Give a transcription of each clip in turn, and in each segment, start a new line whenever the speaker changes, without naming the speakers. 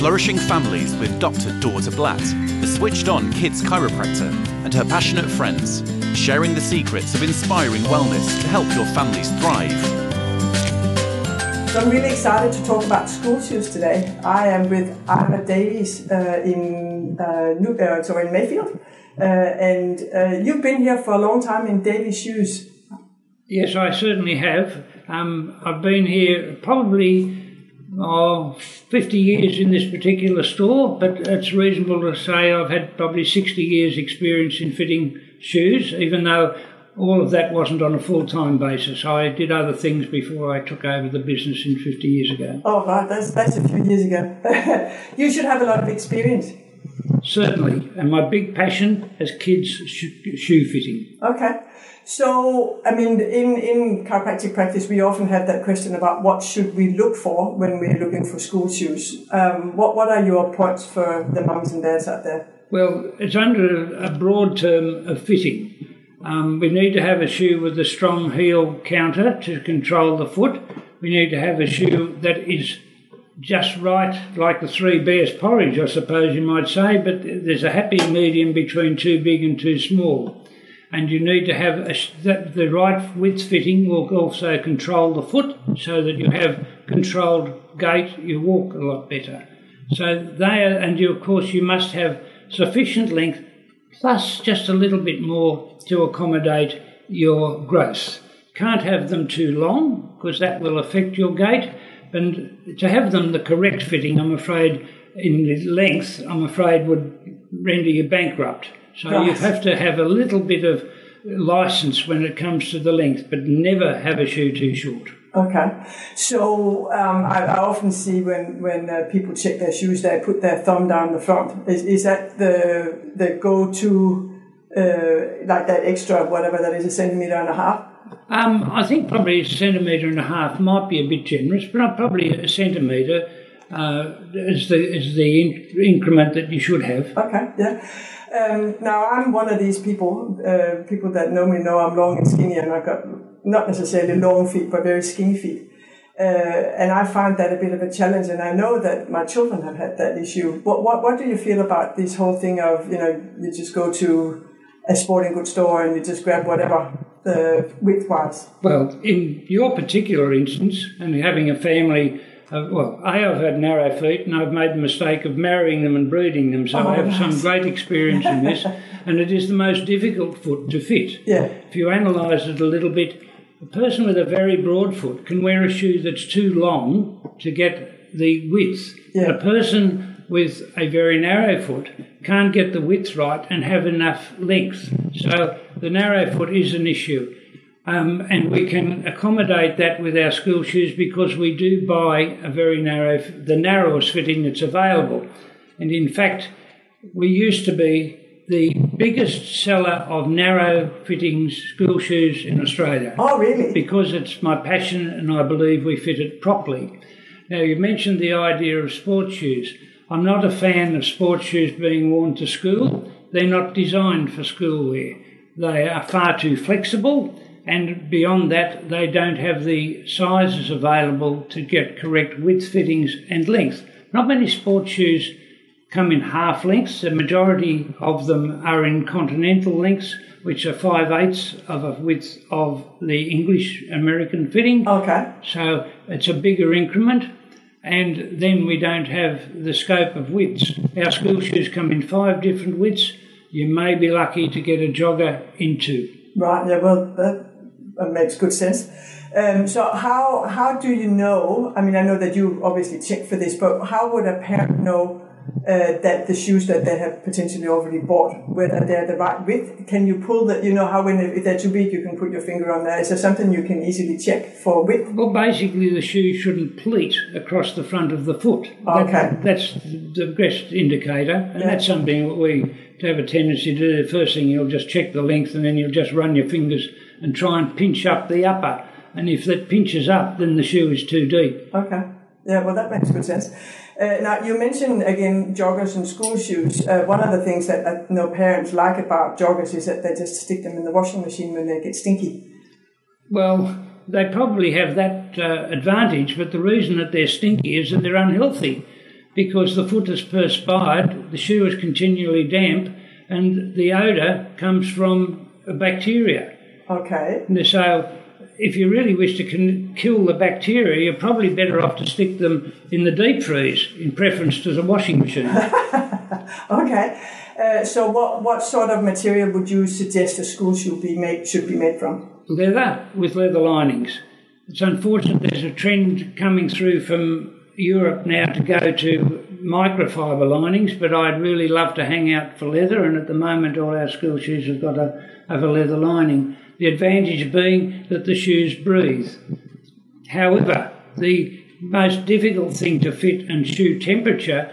flourishing families with Dr. Dorte Blatt, the switched on kids chiropractor, and her passionate friends, sharing the secrets of inspiring wellness to help your families thrive.
So I'm really excited to talk about school shoes today. I am with Ivor Davies uh, in uh, New, uh, sorry, in Mayfield, uh, and uh, you've been here for a long time in Davies shoes.
Yes, I certainly have. Um, I've been here probably oh, 50 years in this particular store, but it's reasonable to say I've had probably 60 years' experience in fitting shoes, even though all of that wasn't on a full time basis. I did other things before I took over the business in 50 years ago.
Oh, right, that's, that's a few years ago. you should have a lot of experience.
Certainly, and my big passion is kids' shoe fitting.
Okay. So, I mean, in, in chiropractic practice, we often have that question about what should we look for when we're looking for school shoes. Um, what, what are your points for the mums and dads out there?
Well, it's under a broad term of fitting. Um, we need to have a shoe with a strong heel counter to control the foot. We need to have a shoe that is just right, like the three bears porridge, I suppose you might say, but there's a happy medium between too big and too small and you need to have a, that the right width fitting will also control the foot so that you have controlled gait, you walk a lot better. So they are, and you, of course, you must have sufficient length plus just a little bit more to accommodate your growth. Can't have them too long because that will affect your gait. And to have them the correct fitting, I'm afraid, in the length, I'm afraid would render you bankrupt. So right. you have to have a little bit of license when it comes to the length, but never have a shoe too short.
Okay, so um, I, I, often see when when uh, people check their shoes, they put their thumb down the front. Is, is that the the go to uh, like that extra whatever that is a centimeter and a half?
Um, I think probably a centimetre and a half might be a bit generous, but probably a centimetre uh, is the is the in- increment that you should have.
Okay, yeah. Um, now I'm one of these people. Uh, people that know me know I'm long and skinny, and I've got not necessarily long feet, but very skinny feet. Uh, and I find that a bit of a challenge, and I know that my children have had that issue. What, what, what do you feel about this whole thing of, you know, you just go to a sporting goods store and you just grab whatever the width wise?
Well, in your particular instance, and having a family uh, well, I have had narrow feet and I've made the mistake of marrying them and breeding them, so oh, I have nice. some great experience in this. and it is the most difficult foot to fit.
Yeah.
If you analyse it a little bit, a person with a very broad foot can wear a shoe that's too long to get the width.
Yeah.
A person with a very narrow foot can't get the width right and have enough length. So the narrow foot is an issue. Um, and we can accommodate that with our school shoes because we do buy a very narrow, the narrowest fitting that's available. And in fact, we used to be the biggest seller of narrow fittings school shoes in Australia.
Oh, really?
Because it's my passion and I believe we fit it properly. Now, you mentioned the idea of sports shoes. I'm not a fan of sports shoes being worn to school. They're not designed for school wear. They are far too flexible and beyond that, they don't have the sizes available to get correct width fittings and length. Not many sports shoes come in half lengths. The majority of them are in continental lengths, which are five eighths of a width of the English American fitting.
Okay.
So it's a bigger increment. And then we don't have the scope of widths. Our school shoes come in five different widths. You may be lucky to get a jogger into.
Right, yeah, well, that makes good sense. Um, so how how do you know? I mean, I know that you obviously check for this, but how would a parent know uh, that the shoes that they have potentially already bought, whether they're the right width? Can you pull that? You know how when if they're too big, you can put your finger on there. Is there something you can easily check for width?
Well, basically, the shoe shouldn't pleat across the front of the foot.
Okay,
that, that's the best indicator, and yeah. that's something that we have a tendency to do. The first thing you'll just check the length, and then you'll just run your fingers and try and pinch up the upper. And if that pinches up, then the shoe is too deep.
Okay. Yeah, well, that makes good sense. Uh, now, you mentioned again joggers and school shoes. Uh, one of the things that I know parents like about joggers is that they just stick them in the washing machine when they get stinky.
Well, they probably have that uh, advantage, but the reason that they're stinky is that they're unhealthy. Because the foot has perspired, the shoe is continually damp, and the odour comes from a bacteria.
Okay.
And so, if you really wish to con- kill the bacteria, you're probably better off to stick them in the deep freeze in preference to the washing machine.
Okay. Uh, so, what, what sort of material would you suggest a school shoe be made should be made from?
leather with leather linings. It's unfortunate there's a trend coming through from Europe now to go to microfiber linings, but I'd really love to hang out for leather, and at the moment all our school shoes have got a, have a leather lining. The advantage being that the shoes breathe. However, the most difficult thing to fit and shoe temperature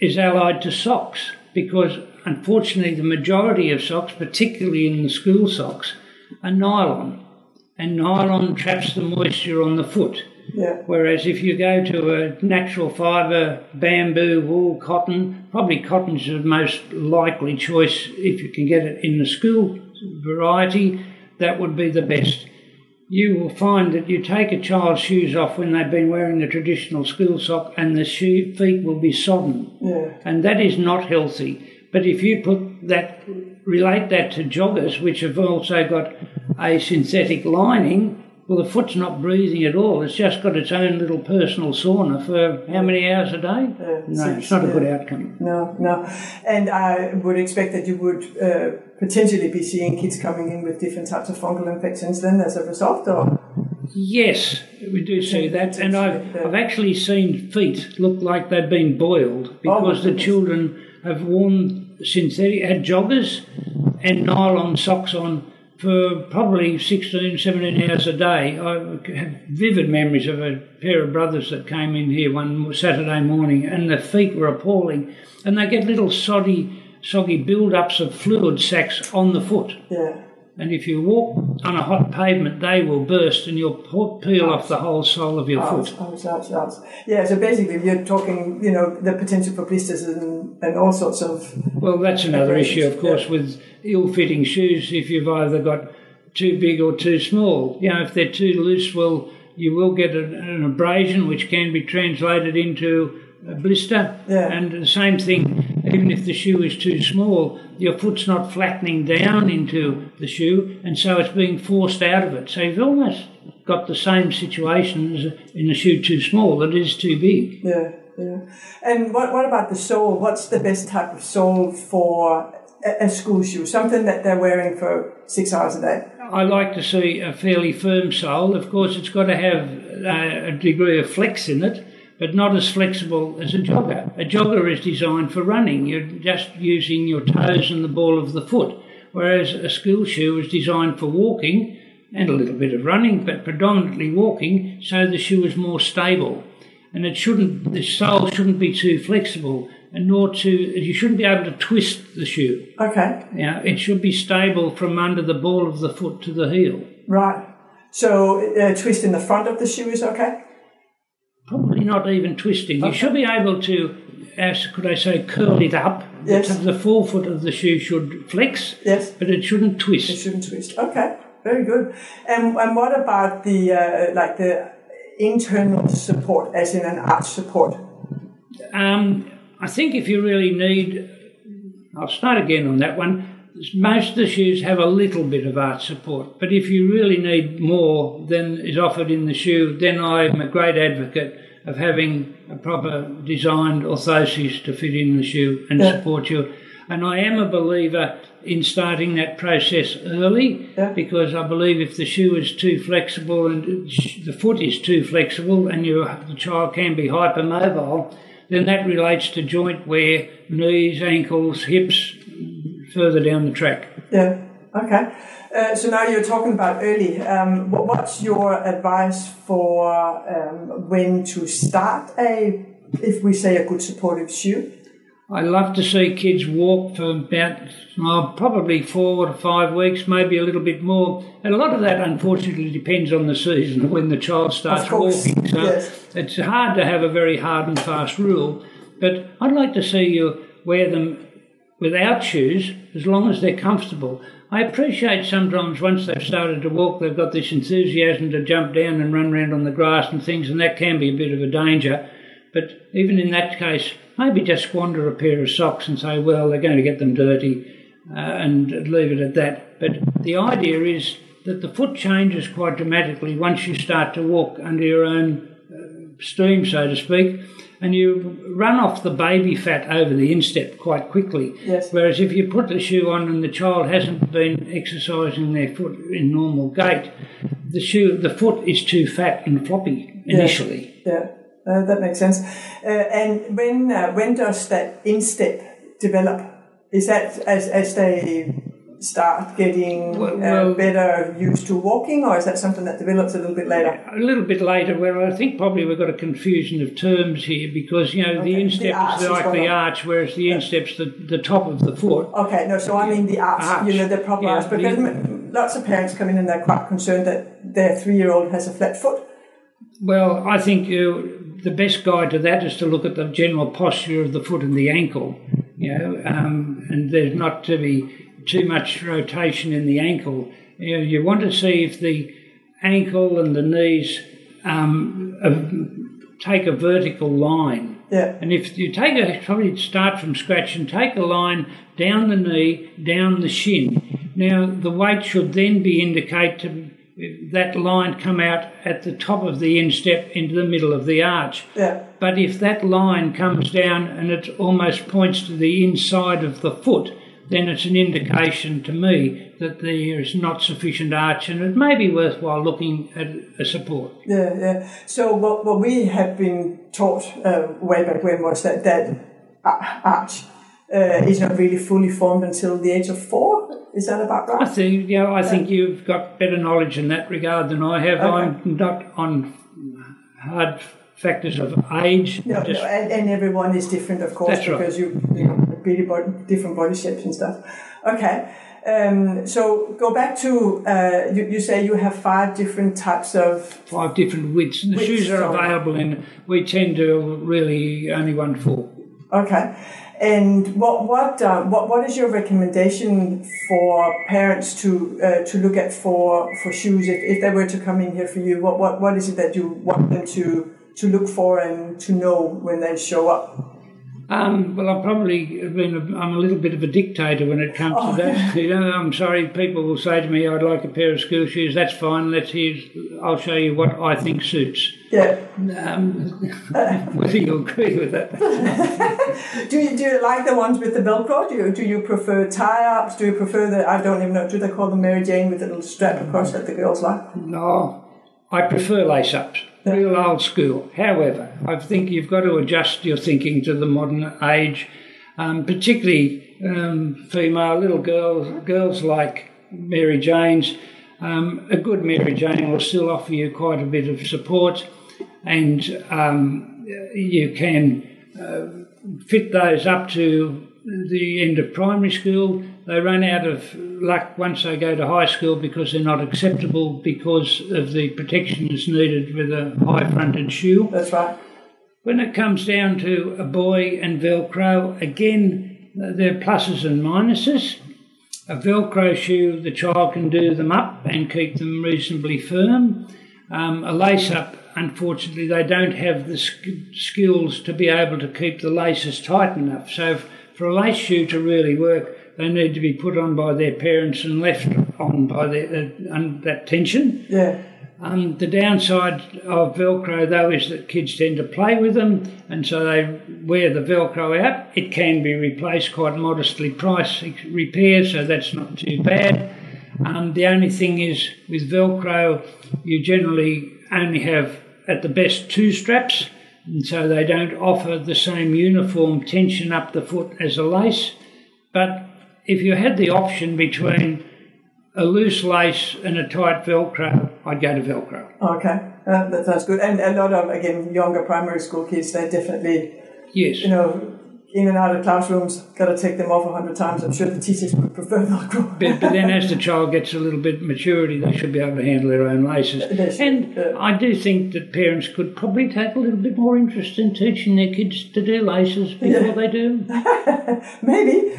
is allied to socks because unfortunately the majority of socks, particularly in the school socks, are nylon. And nylon traps the moisture on the foot.
Yeah.
Whereas if you go to a natural fibre, bamboo, wool, cotton, probably cotton's the most likely choice if you can get it in the school variety, that would be the best. You will find that you take a child's shoes off when they've been wearing the traditional school sock and the shoe feet will be sodden.
Yeah.
And that is not healthy. But if you put that, relate that to joggers, which have also got a synthetic lining, well, the foot's not breathing at all. It's just got its own little personal sauna for how many hours a day? no,
six,
it's not a good outcome.
No, no. And I would expect that you would uh, potentially be seeing kids coming in with different types of fungal infections then as a result, or?
Yes, we do see that, and I've, I've actually seen feet look like they've been boiled because the children have worn synthetic, had joggers and nylon socks on for probably 16, 17 hours a day. I have vivid memories of a pair of brothers that came in here one Saturday morning, and the feet were appalling, and they get little soggy, soggy build-ups of fluid sacs on the foot.
Yeah.
And if you walk on a hot pavement, they will burst and you'll peel off the whole sole of your
Ouch,
foot.
ouch, ouch, ouch. Yeah, so basically you're talking, you know, the potential for blisters and, and all sorts of.
Well, that's another issue, of course, with ill fitting shoes if you've either got too big or too small. You know, if they're too loose, well, you will get an, an abrasion which can be translated into a blister.
Yeah.
And the same thing, even if the shoe is too small, your foot's not flattening down into the shoe, and so it's being forced out of it. So you've almost got the same situation as in a shoe too small that is too big.
Yeah, yeah. And what, what about the sole? What's the best type of sole for a, a school shoe? Something that they're wearing for six hours a day.
I like to see a fairly firm sole. Of course, it's got to have uh, a degree of flex in it, but not as flexible as a jogger. A jogger is designed for running. You're just using your toes and the ball of the foot, whereas a school shoe is designed for walking and a little bit of running, but predominantly walking, so the shoe is more stable. And it shouldn't, the sole shouldn't be too flexible, and nor too, you shouldn't be able to twist the shoe.
Okay,
Now, it should be stable from under the ball of the foot to the heel.
right. So uh, twist in the front of the shoe is okay?
Probably not even twisting. You should be able to, as could I say, curl it up.
Yes.
The, the forefoot of the shoe should flex,
Yes.
but it shouldn't twist.
It shouldn't twist. Okay, very good. And and what about the uh, like the internal support, as in an arch support?
Um, I think if you really need, I'll start again on that one. Most of the shoes have a little bit of arch support, but if you really need more than is offered in the shoe, then I'm a great advocate of having a proper designed orthoses to fit in the shoe and
Yeah.
support you. And I am a believer in starting that process early
Yeah.
because I believe if the shoe is too flexible and the foot is too flexible and you, the child can be hypermobile, then that relates to joint wear, knees, ankles, hips, further down the track.
Yeah. Okay. Uh, so now you're talking about early. Um, what, what's your advice for um, when to start a, if we say a good supportive shoe?
I love to see kids walk for about oh, probably four to five weeks, maybe a little bit more. And a lot of that, unfortunately, depends on the season when the child starts walking. So
yes.
it's hard to have a very hard and fast rule. But I'd like to see you wear them without shoes as long as they're comfortable. I appreciate sometimes once they've started to walk, they've got this enthusiasm to jump down and run around on the grass and things, and that can be a bit of a danger. But even in that case, maybe just squander a pair of socks and say, well, they're going to get them dirty uh, and leave it at that. But the idea is that the foot changes quite dramatically once you start to walk under your own uh, steam, so to speak, and you run off the baby fat over the instep quite quickly.
Yes.
Whereas if you put the shoe on and the child hasn't been exercising their foot in normal gait, the shoe, the foot is too fat and floppy initially.
Yeah, uh, that makes sense. Uh, and when uh, when does that instep develop? Is that as as they start getting
Well-
uh, better used to walking, or is that something that develops a little bit later?
A little bit later, Well, I think probably we've got a confusion of terms here because you know
Okay,
the instep
the
is
is
like
what
the arch, whereas the instep's the, the top of the foot.
Okay, no, so I mean the arch,
Arch.
you know, the proper
Yeah,
arch, because
the-
lots of parents come in and they're quite concerned that their three-year-old has a flat foot.
Well, I think you, the best guide to that is to look at the general posture of the foot and the ankle. You know, um, and there's not to be too much rotation in the ankle. You know, you want to see if the ankle and the knees um, uh, take a vertical line.
Yeah,
And if you take a, probably start from scratch and take a line down the knee, down the shin. Now, the weight should then be indicate to that line come out at the top of the instep into the middle of the arch.
yeah,
But if that line comes down and it almost points to the inside of the foot, then it's an indication to me that there is not sufficient arch and it may be worthwhile looking at a support.
yeah, yeah. So what, what we have been taught uh, way back when was that that arch uh, is not really fully formed until the age of four. Is that about
I
right?
think, you know, I think you've got better knowledge in that regard than I have.
Okay.
I'm not on hard factors of age.
No,
just-
no, and, and everyone is different, of course,
That's right.
because you, you know, really body, different body shapes and stuff. Okay, um, so go back to uh, you, you say you have five different types of
five different widths. The
Widths,
shoes are
sorry.
available, and we tend to really only one four.
okay. And what what uh, what what is your recommendation for parents to uh, to look at for for shoes if, if they were to come in here for you? What what what is it that you want them to to look for and to know when they show up?
Um, well, I've probably been. A, I'm a little bit of a dictator when it comes
Oh,
to that. You know, I'm sorry. People will say to me, "I'd like a pair of school shoes." That's fine. Let's hear. I'll show you what I think suits.
Yeah.
Um, whether you agree with that?
Do you do you like the ones with the Velcro? Do you do you prefer tie ups? Do you prefer the I don't even know. Do they call them Mary Jane with a little strap across that the girls like?
No, I prefer lace ups, real old school. However, I think you've got to adjust your thinking to the modern age, um, particularly um, female little girls, girls like Mary Jane's. Um, a good Mary Jane will still offer you quite a bit of support, and um, you can uh, fit those up to the end of primary school. They run out of luck once they go to high school because they're not acceptable because of the protection that's needed with a high fronted shoe.
That's right.
When it comes down to a boy and Velcro, again, there are pluses and minuses. A Velcro shoe, the child can do them up and keep them reasonably firm. Um, a lace up, unfortunately, they don't have the sk- skills to be able to keep the laces tight enough. So, f- for a lace shoe to really work, they need to be put on by their parents and left on by their, uh, un- that tension.
Yeah.
Um, the downside of Velcro, though, is that kids tend to play with them, and so they wear the Velcro out. It can be replaced quite modestly priced repair, so that's not too bad. Um, the only thing is with Velcro, you generally only have at the best two straps, and so they don't offer the same uniform tension up the foot as a lace. But if you had the option between a loose lace and a tight Velcro, I'd go to Velcro.
Okay. Uh, that, sounds good. And a lot of again younger primary school kids, they definitely
Yes.
you know in and out of classrooms, got to take them off a hundred times. I'm sure the teachers would prefer Velcro.
But, but then as the child gets a little bit maturity, they should be able to handle their own laces.
They
And
yeah.
I do think that parents could probably take a little bit more interest in teaching their kids to do laces before they do.
Maybe.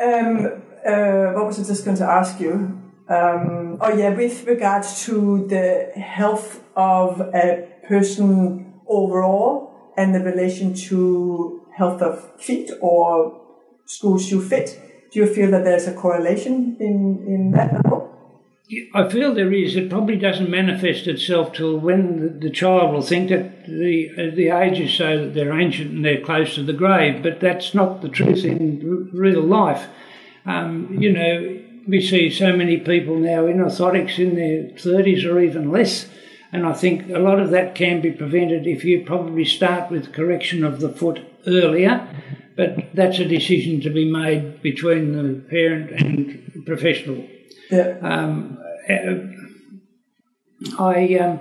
Um, uh, what was I just going to ask you? Um, oh yeah, with regards to the health of a person overall and the relation to health of feet or school shoe fit? Do you feel that there's a correlation in, in that at all?
I feel there is. It probably doesn't manifest itself till when the, child will think that the uh, the age is so that they're ancient and they're close to the grave. But that's not the truth in real life. Um, you know, we see so many people now in orthotics in their thirties or even less, and I think a lot of that can be prevented if you probably start with correction of the foot earlier. But that's a decision to be made between the parent and professional.
Yeah.
Um, uh, I um,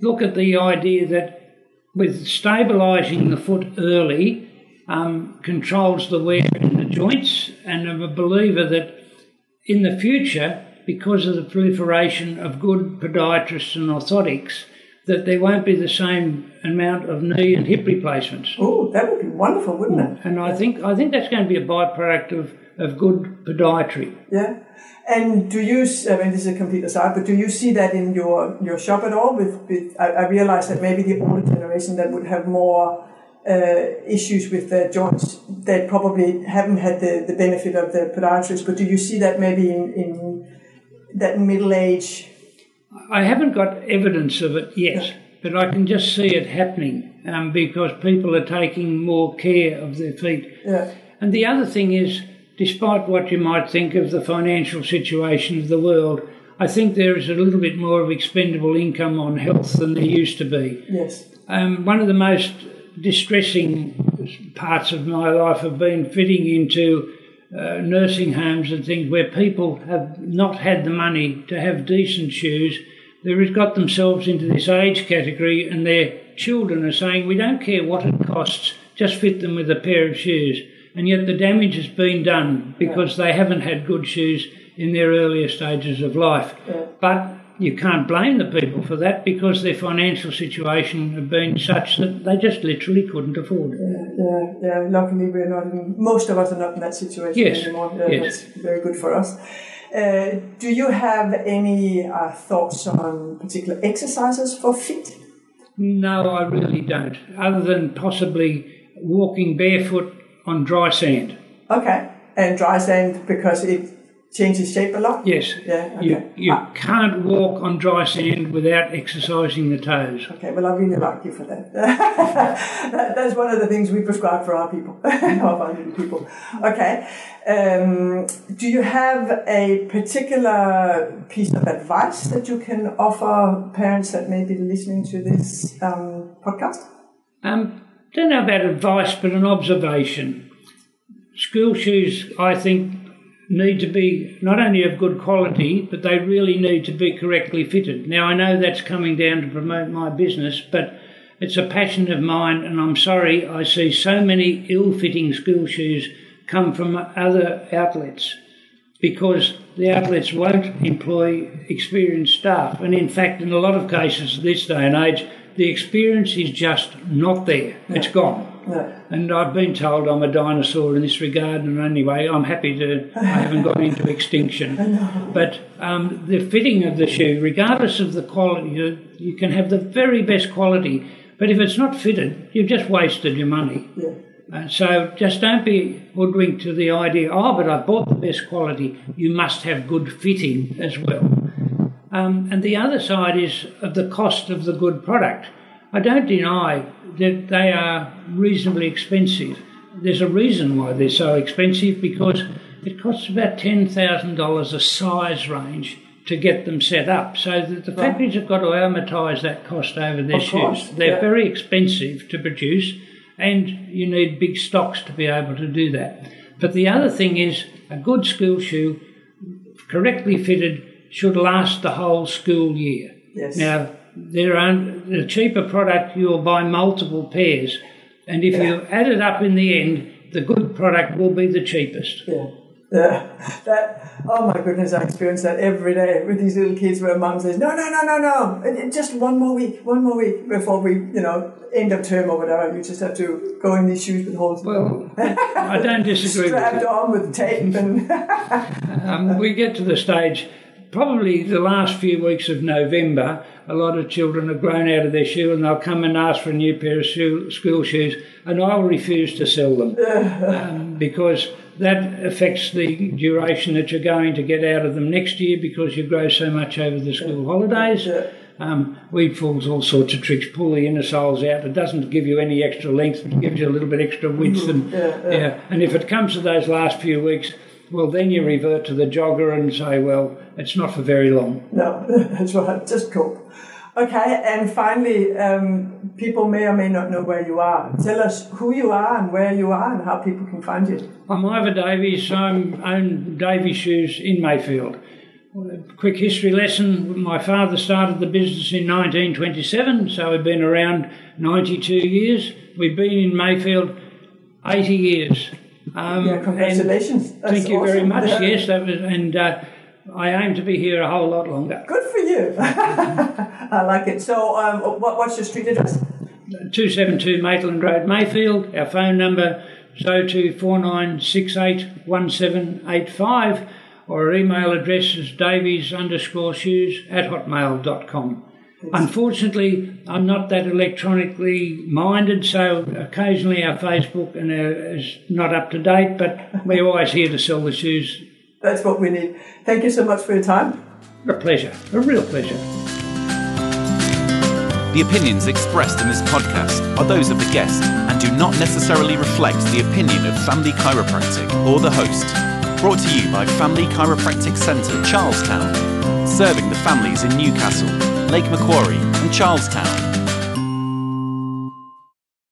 look at the idea that with stabilising the foot early um, controls the wear in the joints, and I'm a believer that in the future, because of the proliferation of good podiatrists and orthotics, that there won't be the same amount of knee and hip replacements.
Oh, that would be wonderful, wouldn't it?
And I think I think that's going to be a byproduct of, of good podiatry.
Yeah. And do you, I mean, this is a complete aside, but do you see that in your, your shop at all? With, with I, I realize that maybe the older generation that would have more uh, issues with their joints, they probably haven't had the, the benefit of the podiatrist, but do you see that maybe in, in that middle age?
I haven't got evidence of it yet, but I can just see it happening um, because people are taking more care of their feet.
Yeah.
And the other thing is, despite what you might think of the financial situation of the world, I think there is a little bit more of expendable income on health than there used to be.
Yes.
Um, one of the most distressing parts of my life have been fitting into uh, nursing homes and things where people have not had the money to have decent shoes. They've got themselves into this age category, and their children are saying, We don't care what it costs, just fit them with a pair of shoes. And yet the damage has been done because they haven't had good shoes in their earlier stages of life.
Yeah.
But you can't blame the people for that because their financial situation had been such that they just literally couldn't afford it.
Yeah, yeah. Luckily, we're not. In, most of us are not in that situation
Yes,
anymore. Yeah,
yes.
That's very good for us. Uh, do you have any uh, thoughts on particular exercises for feet?
No, I really don't, other than possibly walking barefoot on dry sand.
Okay, and dry sand because it changes shape a lot.
Yes,
Yeah, okay.
you, you
Ah.
can't walk on dry sand without exercising the toes.
Okay, well, I really like you for that. that. That's one of the things we prescribe for our people, our people. Okay, um, do you have a particular piece of advice that you can offer parents that may be listening to this um, podcast?
Um, don't know about advice, but an observation. School shoes, I think, need to be not only of good quality, but they really need to be correctly fitted. Now, I know that's coming down to promote my business, but it's a passion of mine, and I'm sorry I see so many ill fitting school shoes come from other outlets because the outlets won't employ experienced staff. And in fact, in a lot of cases this day and age, the experience is just not there. It's gone.
No.
And I've been told I'm a dinosaur in this regard, and anyway, I'm happy to. I haven't gone into extinction. But um, the fitting of the shoe, regardless of the quality, you, you can have the very best quality, but if it's not fitted, you've just wasted your money.
Yeah.
Uh, so just don't be hoodwinked to the idea, oh, but I bought the best quality. You must have good fitting as well. Um, and the other side is of the cost of the good product. I don't deny that they are reasonably expensive. There's a reason why they're so expensive because it costs about $10,000 a size range to get them set up. So that the factories have got to amortise that cost over their
Of
shoes.
course,
They're
yeah.
very expensive to produce and you need big stocks to be able to do that. But the other thing is a good school shoe, correctly fitted, should last the whole school year.
Yes.
Now, there are the cheaper product you'll buy multiple pairs, and if you add it up in the end, the good product will be the cheapest.
Yeah. Yeah, that. Oh my goodness, I experience that every day with these little kids where mum says, "No, no, no, no, no, just one more week, one more week before we, you know, end of term or whatever. You just have to go in these shoes with holes,
Well, I don't disagree with
strapped on with tape, and
Um, we get to the stage probably the last few weeks of November, a lot of children have grown out of their shoe and they'll come and ask for a new pair of shoe, school shoes, and I'll refuse to sell them um, because that affects the duration that you're going to get out of them next year because you grow so much over the school holidays. Um, weed falls all sorts of tricks. Pull the inner soles out. It doesn't give you any extra length. It gives you a little bit extra width. And
Yeah, yeah.
And if it comes to those last few weeks, well, then you revert to the jogger and say, well, it's not for very long.
No, that's right. Just cope. Okay, and finally, um, people may or may not know where you are. Tell us who you are and where you are and how people can find you.
I'm Ivor Davies. I own Davies Shoes in Mayfield. Quick history lesson. My father started the business in 1927, so we've been around 92 years. We've been in Mayfield 80 years. Um,
Yeah, congratulations.
Thank you very much. Yes, that was, and uh, I aim to be here a whole lot longer.
Good for you. I like it. So, um, what, what's your street address?
272 Maitland Road, Mayfield. Our phone number is 0249681785 or our email address is davies underscore shoes at hotmail.com. Unfortunately, I'm not that electronically minded, so occasionally our Facebook and our, is not up to date, but we're always here to sell the shoes.
That's what we need. Thank you so much for your time.
A pleasure, a real pleasure.
The opinions expressed in this podcast are those of the guest and do not necessarily reflect the opinion of Family Chiropractic or the host. Brought to you by Family Chiropractic Centre, Charlestown, serving the families in Newcastle, Lake Macquarie, and Charlestown.